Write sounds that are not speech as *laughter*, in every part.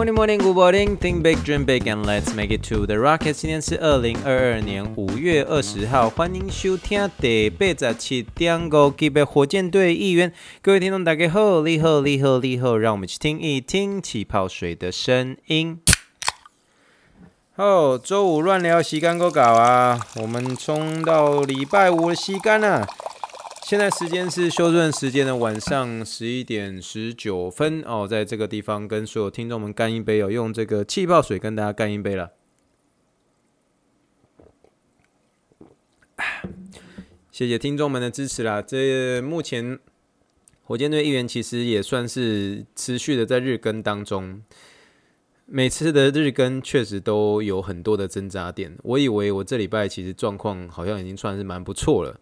Morning, morning, good morning. Think big, dream big, and let's make it to the rocket. 今天是二零二二年五月二十号，欢迎收听第八十七点五集的火箭队一员。各位听众大家好，你好，你好，你好，让我们去听一听气泡水的声音。哦，周五乱聊时间够搞啊，我们冲到礼拜五的时间了。现在时间是休顿时间的晚上十一点十九分哦，在这个地方跟所有听众们干一杯哦，用这个气泡水跟大家干一杯了。*sighs* 谢谢听众们的支持啦！这目前火箭队议员其实也算是持续的在日更当中，每次的日更确实都有很多的挣扎点。我以为我这礼拜其实状况好像已经算是蛮不错了。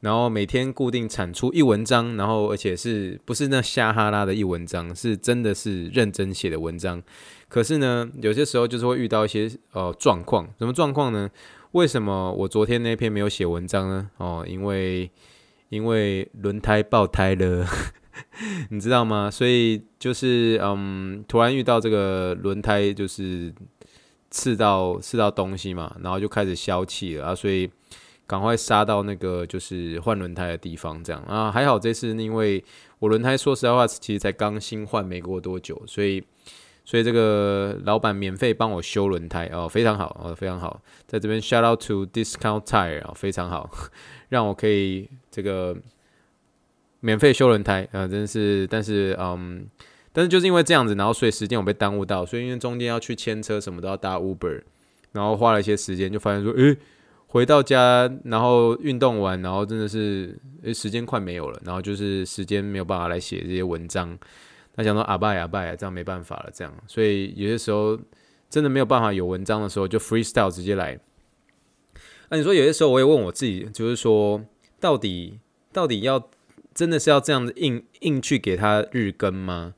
然后每天固定产出一文章，然后而且是不是那瞎哈拉的一文章，是真的是认真写的文章。可是呢，有些时候就是会遇到一些呃状况，什么状况呢？为什么我昨天那篇没有写文章呢？哦，因为 *laughs* 因为轮胎爆胎了，*laughs* 你知道吗？所以就是嗯，突然遇到这个轮胎就是刺到刺到东西嘛，然后就开始消气了啊，所以。赶快杀到那个就是换轮胎的地方，这样啊，还好这次因为我轮胎说实在话其实才刚新换没过多久，所以所以这个老板免费帮我修轮胎哦，非常好哦，非常好，在这边 shout out to Discount Tire 啊，非常好，*laughs* 让我可以这个免费修轮胎啊，真是，但是嗯，但是就是因为这样子，然后所以时间我被耽误到，所以因为中间要去牵车什么都要搭 Uber，然后花了一些时间，就发现说，诶。回到家，然后运动完，然后真的是诶，时间快没有了，然后就是时间没有办法来写这些文章。他想说阿拜阿拜，这样没办法了，这样，所以有些时候真的没有办法有文章的时候，就 freestyle 直接来。那、你说有些时候我也问我自己，就是说到底到底要真的是要这样子硬硬去给他日更吗？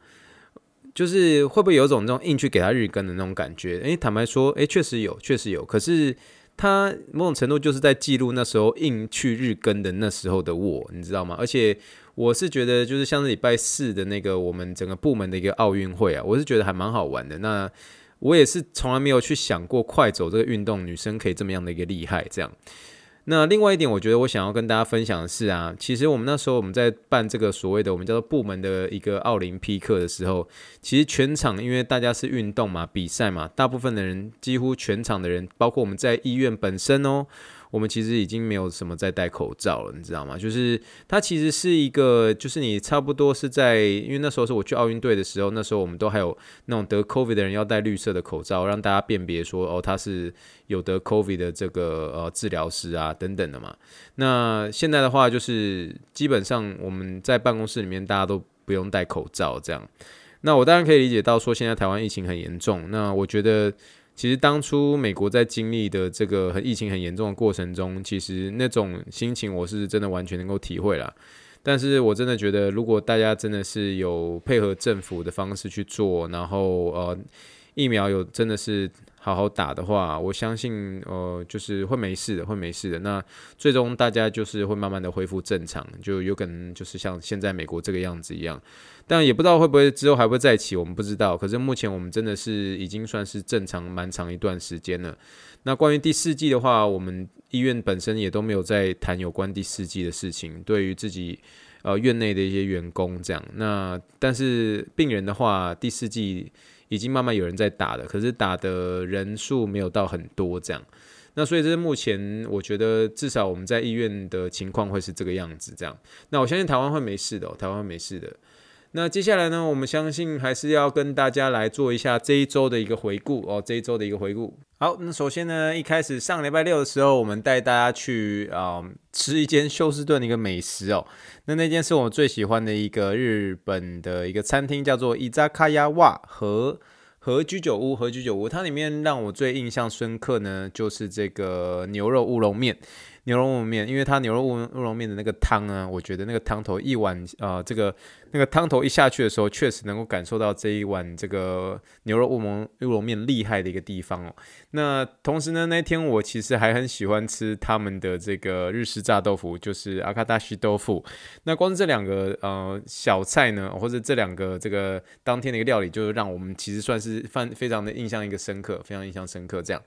就是会不会有种那种硬去给他日更的那种感觉？诶，坦白说，诶，确实有，确实有，可是。他某种程度就是在记录那时候硬去日更的那时候的我，你知道吗？而且我是觉得，就是像是礼拜四的那个我们整个部门的一个奥运会啊，我是觉得还蛮好玩的。那我也是从来没有去想过快走这个运动，女生可以这么样的一个厉害，这样。那另外一点，我觉得我想要跟大家分享的是啊，其实我们那时候我们在办这个所谓的我们叫做部门的一个奥林匹克的时候，其实全场因为大家是运动嘛，比赛嘛，大部分的人几乎全场的人，包括我们在医院本身哦。我们其实已经没有什么在戴口罩了，你知道吗？就是它其实是一个，就是你差不多是在，因为那时候是我去奥运队的时候，那时候我们都还有那种得 COVID 的人要戴绿色的口罩，让大家辨别说哦，他是有得 COVID 的这个呃治疗师啊等等的嘛。那现在的话，就是基本上我们在办公室里面大家都不用戴口罩这样。那我当然可以理解到说现在台湾疫情很严重，那我觉得。其实当初美国在经历的这个很疫情很严重的过程中，其实那种心情我是真的完全能够体会了。但是我真的觉得，如果大家真的是有配合政府的方式去做，然后呃疫苗有真的是。好好打的话，我相信，呃，就是会没事的，会没事的。那最终大家就是会慢慢的恢复正常，就有可能就是像现在美国这个样子一样。但也不知道会不会之后还会再起，我们不知道。可是目前我们真的是已经算是正常蛮长一段时间了。那关于第四季的话，我们医院本身也都没有在谈有关第四季的事情。对于自己呃院内的一些员工这样，那但是病人的话，第四季。已经慢慢有人在打了，可是打的人数没有到很多这样。那所以这是目前我觉得至少我们在医院的情况会是这个样子这样。那我相信台湾会没事的，台湾会没事的。那接下来呢，我们相信还是要跟大家来做一下这一周的一个回顾哦，这一周的一个回顾。好，那首先呢，一开始上礼拜六的时候，我们带大家去啊、吃一间休斯顿的一个美食哦。那那间是我最喜欢的一个日本的一个餐厅，叫做伊扎卡亚瓦和和居酒屋和居酒屋。它里面让我最印象深刻呢，就是这个牛肉乌龙面。牛肉乌龙面，因为它牛肉乌乌龙面的那个汤呢，我觉得那个汤头一碗啊、呃，这个那个汤头一下去的时候，确实能够感受到这一碗这个牛肉乌龙乌龙面厉害的一个地方哦。那同时呢，那天我其实还很喜欢吃他们的这个日式炸豆腐，就是阿卡达西豆腐。那光是这两个呃小菜呢，或者这两个这个当天的一个料理，就让我们其实算是非非常的印象一个深刻，非常印象深刻这样。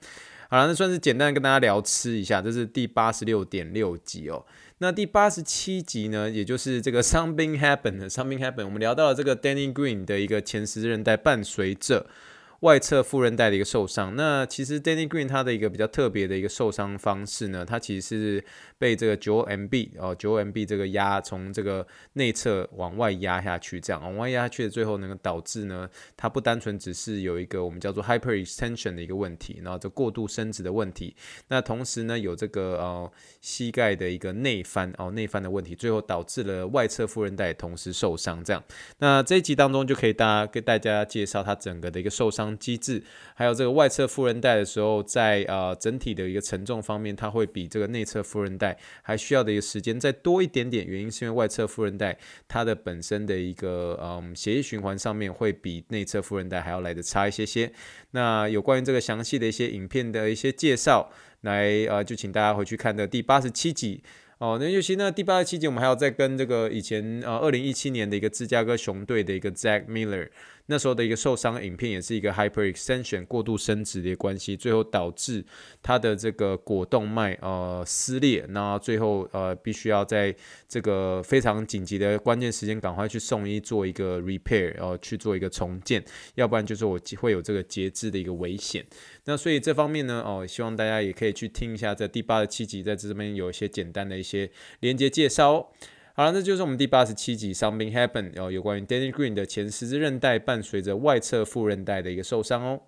好了，那算是简单跟大家聊吃一下，这是第八十六点六集哦。那第八十七集呢，也就是这个 Something Happened，Something Happened，我们聊到了这个 Danny Green 的一个前十字韧带伴随着。外侧副韧带的一个受伤，那其实 Danny Green 他的一个比较特别的一个受伤方式呢，他其实是被这个九 MB 哦九 MB 这个压从这个内侧往外压下去，这样往外压下去的最后能够导致呢，它不单纯只是有一个我们叫做 hyperextension 的一个问题，然后这过度伸直的问题，那同时呢有这个呃膝盖的一个内翻哦内翻的问题，最后导致了外侧副韧带同时受伤，这样，那这一集当中就可以大家给大家介绍他整个的一个受伤。机制，还有这个外侧副韧带的时候，在呃整体的一个承重方面，它会比这个内侧副韧带还需要的一个时间再多一点点。原因是因为外侧副韧带它的本身的一个嗯血液循环上面会比内侧副韧带还要来的差一些些。那有关于这个详细的一些影片的一些介绍，来呃就请大家回去看的第八十七集哦。那尤其那第八十七集，我们还要再跟这个以前呃二零一七年的一个芝加哥熊队的一个 Zach Miller。那时候的一个受伤影片也是一个 hyperextension 过度伸直的一个关系，最后导致他的这个果动脉呃撕裂，那最后呃必须要在这个非常紧急的关键时间赶快去送医做一个 repair，然后去做一个重建，要不然就是我会有这个截肢的一个危险。那所以这方面呢，哦，希望大家也可以去听一下这第八十七集，在这边有一些简单的一些连接介绍哦。好了，那就是我们第八十七集 Something Happened，然后有关于 Danny Green 的前十字韧带伴随着外侧副韧带的一个受伤哦。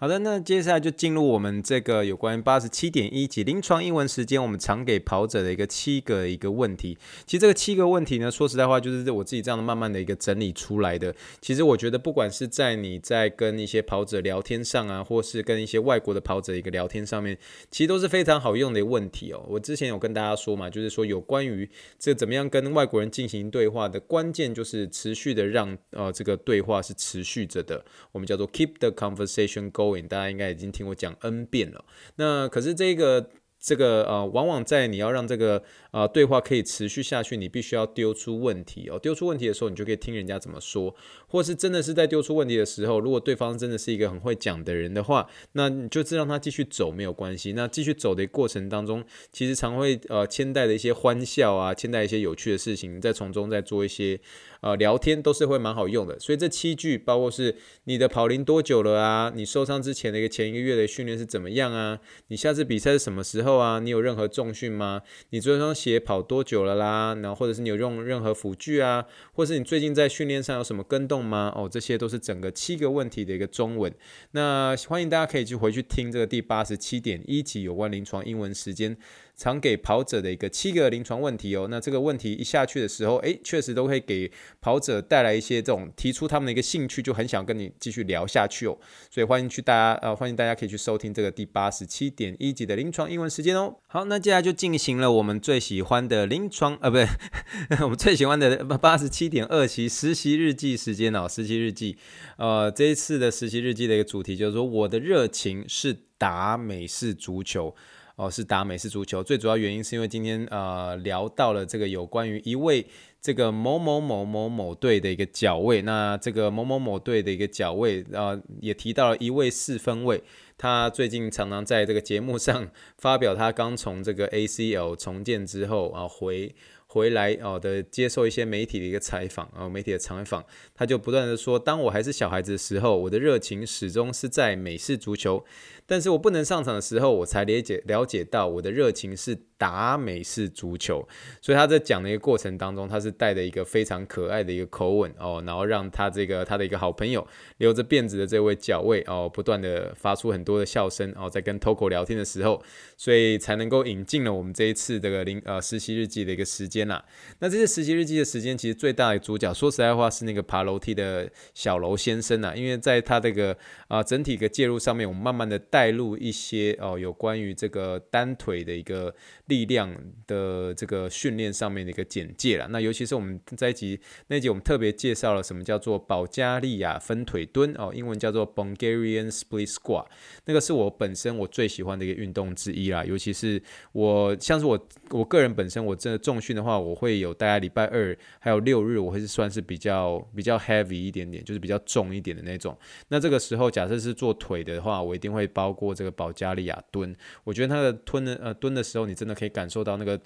好的，那接下来就进入我们这个有关于八十七点一集临床英文时间，我们常给跑者的一个七个一个问题。其实这个七个问题呢，说实在话，就是我自己这样的慢慢的一个整理出来的。其实我觉得，不管是在你在跟一些跑者聊天上啊，或是跟一些外国的跑者一个聊天上面，其实都是非常好用的一个问题哦。我之前有跟大家说嘛，就是说有关于这怎么样跟外国人进行对话的关键，就是持续的让呃这个对话是持续着的，我们叫做 keep the conversation going。大家应该已经听我讲 N 遍了，那可是这个。这个呃，往往在你要让这个呃对话可以持续下去，你必须要丢出问题哦。丢出问题的时候，你就可以听人家怎么说，或是真的是在丢出问题的时候，如果对方真的是一个很会讲的人的话，那你就是让他继续走没有关系。那继续走的过程当中，其实常会呃牵带的一些欢笑啊，牵带一些有趣的事情，在从中再做一些呃聊天，都是会蛮好用的。所以这七句，包括是你的跑龄多久了啊？你受伤之前的一个前一个月的训练是怎么样啊？你下次比赛是什么时候？啊，你有任何重训吗？你这双鞋跑多久了啦？然后或者是你有用任何辅具啊？或是你最近在训练上有什么跟动吗？哦，这些都是整个七个问题的一个中文。那欢迎大家可以去回去听这个第八十七点一集有关临床英文时间。常给跑者的一个七个临床问题哦，那这个问题一下去的时候，哎，确实都会给跑者带来一些这种提出他们的一个兴趣，就很想跟你继续聊下去哦。所以欢迎去大家呃，欢迎大家可以去收听这个第八十七点一集的临床英文时间哦。好，那接下来就进行了我们最喜欢的临床呃，不对，*laughs* 我们最喜欢的八十七点二期实习日记时间哦，实习日记。呃，这一次的实习日记的一个主题就是说，我的热情是打美式足球。哦，是打美式足球，最主要原因是因为今天呃聊到了这个有关于一位这个某某某某某队的一个脚位，那这个某某某队的一个脚位，呃也提到了一位四分位，他最近常常在这个节目上 *laughs* 发表他刚从这个 ACL 重建之后啊回。回来哦的接受一些媒体的一个采访啊，媒体的采访，他就不断的说，当我还是小孩子的时候，我的热情始终是在美式足球，但是我不能上场的时候，我才了解了解到我的热情是打美式足球，所以他在讲的一个过程当中，他是带着一个非常可爱的一个口吻哦，然后让他这个他的一个好朋友留着辫子的这位脚卫哦，不断的发出很多多的笑声哦，在跟 Toko 聊天的时候，所以才能够引进了我们这一次这个临呃实习日记的一个时间啦。那这次实习日记的时间，其实最大的主角，说实在话是那个爬楼梯的小楼先生啊，因为在他这个啊、整体的介入上面，我们慢慢的带入一些哦有关于这个单腿的一个。力量的这个训练上面的一个简介了。那尤其是我们在一集那集，我们特别介绍了什么叫做保加利亚分腿蹲哦，英文叫做 Bulgarian Split Squat，那个是我本身我最喜欢的一个运动之一啦。尤其是我像是我我个人本身，我真的重训的话，我会有大概礼拜二还有六日，我会算是比较比较 heavy 一点点，就是比较重一点的那种。那这个时候假设是做腿的话，我一定会包括这个保加利亚蹲。我觉得它的蹲的呃蹲的时候，你真的可以感受到那个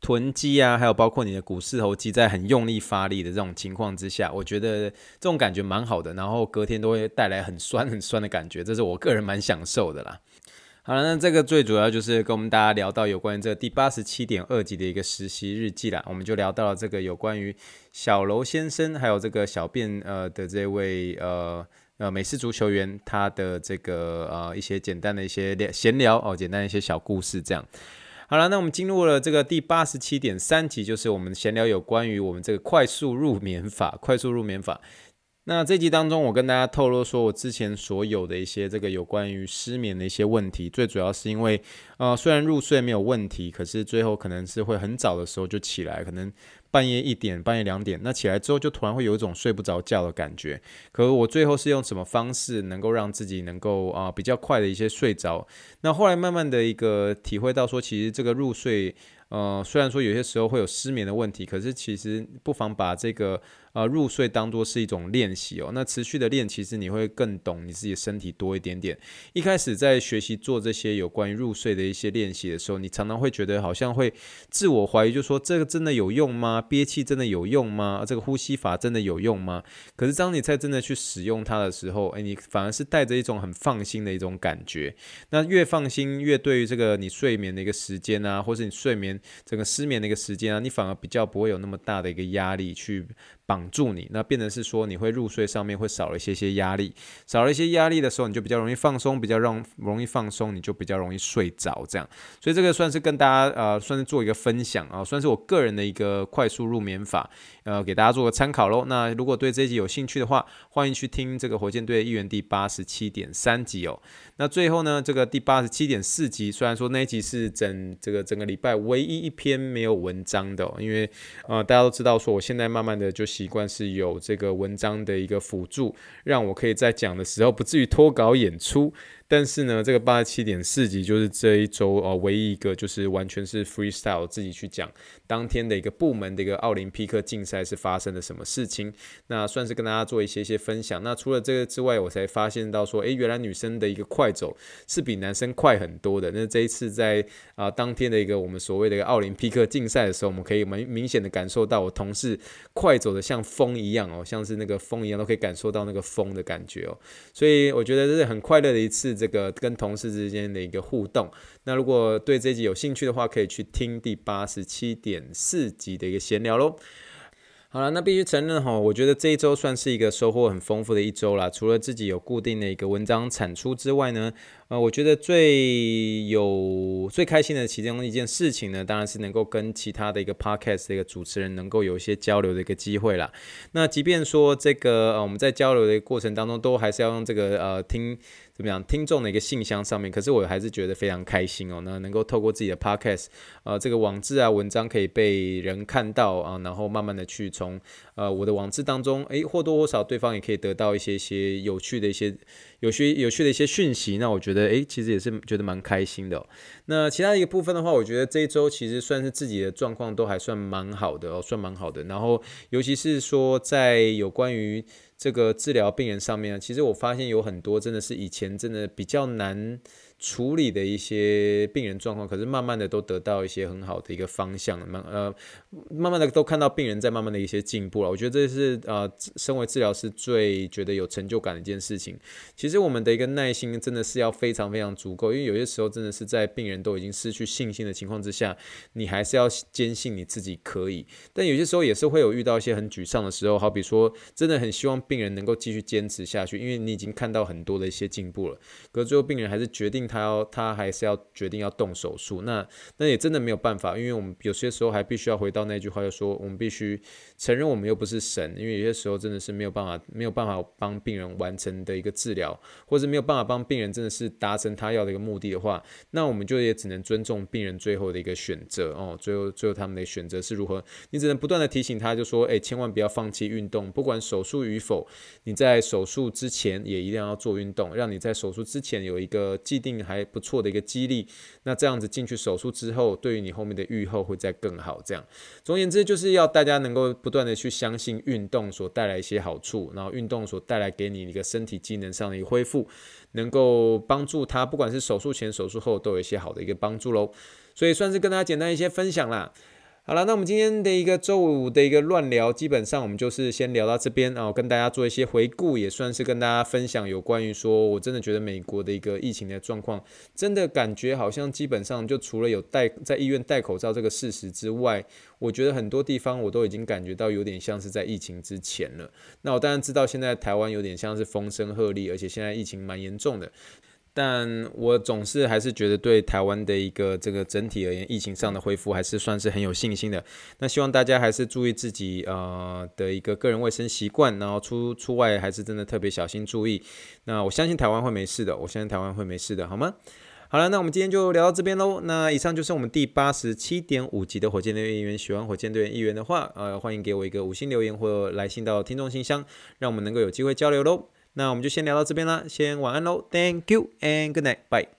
臀肌啊，还有包括你的股四头肌在很用力发力的这种情况之下，我觉得这种感觉蛮好的。然后隔天都会带来很酸很酸的感觉，这是我个人蛮享受的啦。*laughs* 好了，那这个最主要就是跟我们大家聊到有关于这第八十七点二集的一个实习日记啦。我们就聊到了这个有关于小楼先生还有这个小便呃的这位呃。呃，美式足球员他的这个呃一些简单的一些闲聊哦，简单一些小故事这样。好了，那我们进入了这个第八十七点三集，就是我们闲聊有关于我们这个快速入眠法，快速入眠法。那这集当中，我跟大家透露说，我之前所有的一些这个有关于失眠的一些问题，最主要是因为呃虽然入睡没有问题，可是最后可能是会很早的时候就起来，可能。半夜一点，半夜两点，那起来之后就突然会有一种睡不着觉的感觉。可我最后是用什么方式能够让自己能够啊、比较快的一些睡着？那后来慢慢的一个体会到说，其实这个入睡。呃，虽然说有些时候会有失眠的问题，可是其实不妨把这个呃入睡当做是一种练习哦。那持续的练，其实你会更懂你自己的身体多一点点。一开始在学习做这些有关于入睡的一些练习的时候，你常常会觉得好像会自我怀疑，就说这个真的有用吗？憋气真的有用吗？这个呼吸法真的有用吗？可是当你在真的去使用它的时候，诶，你反而是带着一种很放心的一种感觉。那越放心，越对于这个你睡眠的一个时间啊，或是你睡眠。整个失眠的一个时间啊，你反而比较不会有那么大的一个压力去绑住你，那变成是说你会入睡上面会少了一些些压力，少了一些压力的时候，你就比较容易放松，比较容容易放松，你就比较容易睡着这样。所以这个算是跟大家呃，算是做一个分享啊，算是我个人的一个快速入眠法，呃，给大家做个参考喽。那如果对这一集有兴趣的话，欢迎去听这个火箭队议员第八十七点三集哦。那最后呢，这个第八十七点四集，虽然说那一集是整这个整个礼拜唯一一篇没有文章的，因为呃大家都知道说我现在慢慢的就习惯是有这个文章的一个辅助，让我可以在讲的时候不至于脱稿演出。但是呢，这个八十七点四集就是这一周哦，唯一一个就是完全是 freestyle 自己去讲当天的一个部门的一个奥林匹克竞赛是发生了什么事情，那算是跟大家做一些一些分享。那除了这个之外，我才发现到说，诶，原来女生的一个快走是比男生快很多的。那这一次在啊、当天的一个我们所谓的一个奥林匹克竞赛的时候，我们可以蛮明显的感受到我同事快走的像风一样哦，像是那个风一样，都可以感受到那个风的感觉哦。所以我觉得这是很快乐的一次。这个跟同事之间的一个互动，那如果对这集有兴趣的话，可以去听第八十七点四集的一个闲聊喽。好了，那必须承认哈，我觉得这一周算是一个收获很丰富的一周啦。除了自己有固定的一个文章产出之外呢，呃，我觉得最有最开心的其中一件事情呢，当然是能够跟其他的一个 podcast 的一个主持人能够有一些交流的一个机会啦。那即便说这个呃我们在交流的过程当中，都还是要用这个呃听。怎么样？听众的一个信箱上面，可是我还是觉得非常开心哦。那能够透过自己的 podcast，呃，这个网志啊、文章可以被人看到啊，然后慢慢的去从呃我的网志当中，诶，或多或少对方也可以得到一些些有趣的一些有趣有趣的一些讯息。那我觉得，诶，其实也是觉得蛮开心的。那其他一个部分的话，我觉得这一周其实算是自己的状况都还算蛮好的哦，算蛮好的。然后尤其是说在有关于。这个治疗病人上面，其实我发现有很多真的是以前真的比较难。处理的一些病人状况，可是慢慢的都得到一些很好的一个方向，慢呃，慢慢的都看到病人在慢慢的一些进步了。我觉得这是呃，身为治疗师最觉得有成就感的一件事情。其实我们的一个耐心真的是要非常非常足够，因为有些时候真的是在病人都已经失去信心的情况之下，你还是要坚信你自己可以。但有些时候也是会有遇到一些很沮丧的时候，好比说真的很希望病人能够继续坚持下去，因为你已经看到很多的一些进步了，可是最后病人还是决定。他要他还是要决定要动手术，那那也真的没有办法，因为我们有些时候还必须要回到那句话，就说我们必须承认我们又不是神，因为有些时候真的是没有办法没有办法帮病人完成的一个治疗，或者没有办法帮病人真的是达成他要的一个目的的话，那我们就也只能尊重病人最后的一个选择哦，最后最后他们的选择是如何，你只能不断的提醒他，就说哎，千万不要放弃运动，不管手术与否，你在手术之前也一定要做运动，让你在手术之前有一个既定还不错的一个激励，那这样子进去手术之后，对于你后面的愈后会再更好。这样，总而言之，就是要大家能够不断的去相信运动所带来一些好处，然后运动所带来给你一个身体机能上的一个恢复，能够帮助他，不管是手术前、手术后，都有一些好的一个帮助喽。所以算是跟大家简单一些分享啦。好了，那我们今天的一个周五的一个乱聊，基本上我们就是先聊到这边啊，跟大家做一些回顾，也算是跟大家分享有关于说，我真的觉得美国的一个疫情的状况，真的感觉好像基本上就除了有戴在医院戴口罩这个事实之外，我觉得很多地方我都已经感觉到有点像是在疫情之前了。那我当然知道现在台湾有点像是风声鹤唳，而且现在疫情蛮严重的。但我总是还是觉得对台湾的一个这个整体而言，疫情上的恢复还是算是很有信心的。那希望大家还是注意自己呃的一个个人卫生习惯，然后出出外还是真的特别小心注意。那我相信台湾会没事的，我相信台湾会没事的，好吗？好了，那我们今天就聊到这边喽。那以上就是我们第八十七点五集的火箭队议员。喜欢火箭队员议员的话，呃，欢迎给我一个五星留言或来信到听众信箱，让我们能够有机会交流喽。那我们就先聊到这边啦，先晚安喽，Thank you and good night，bye。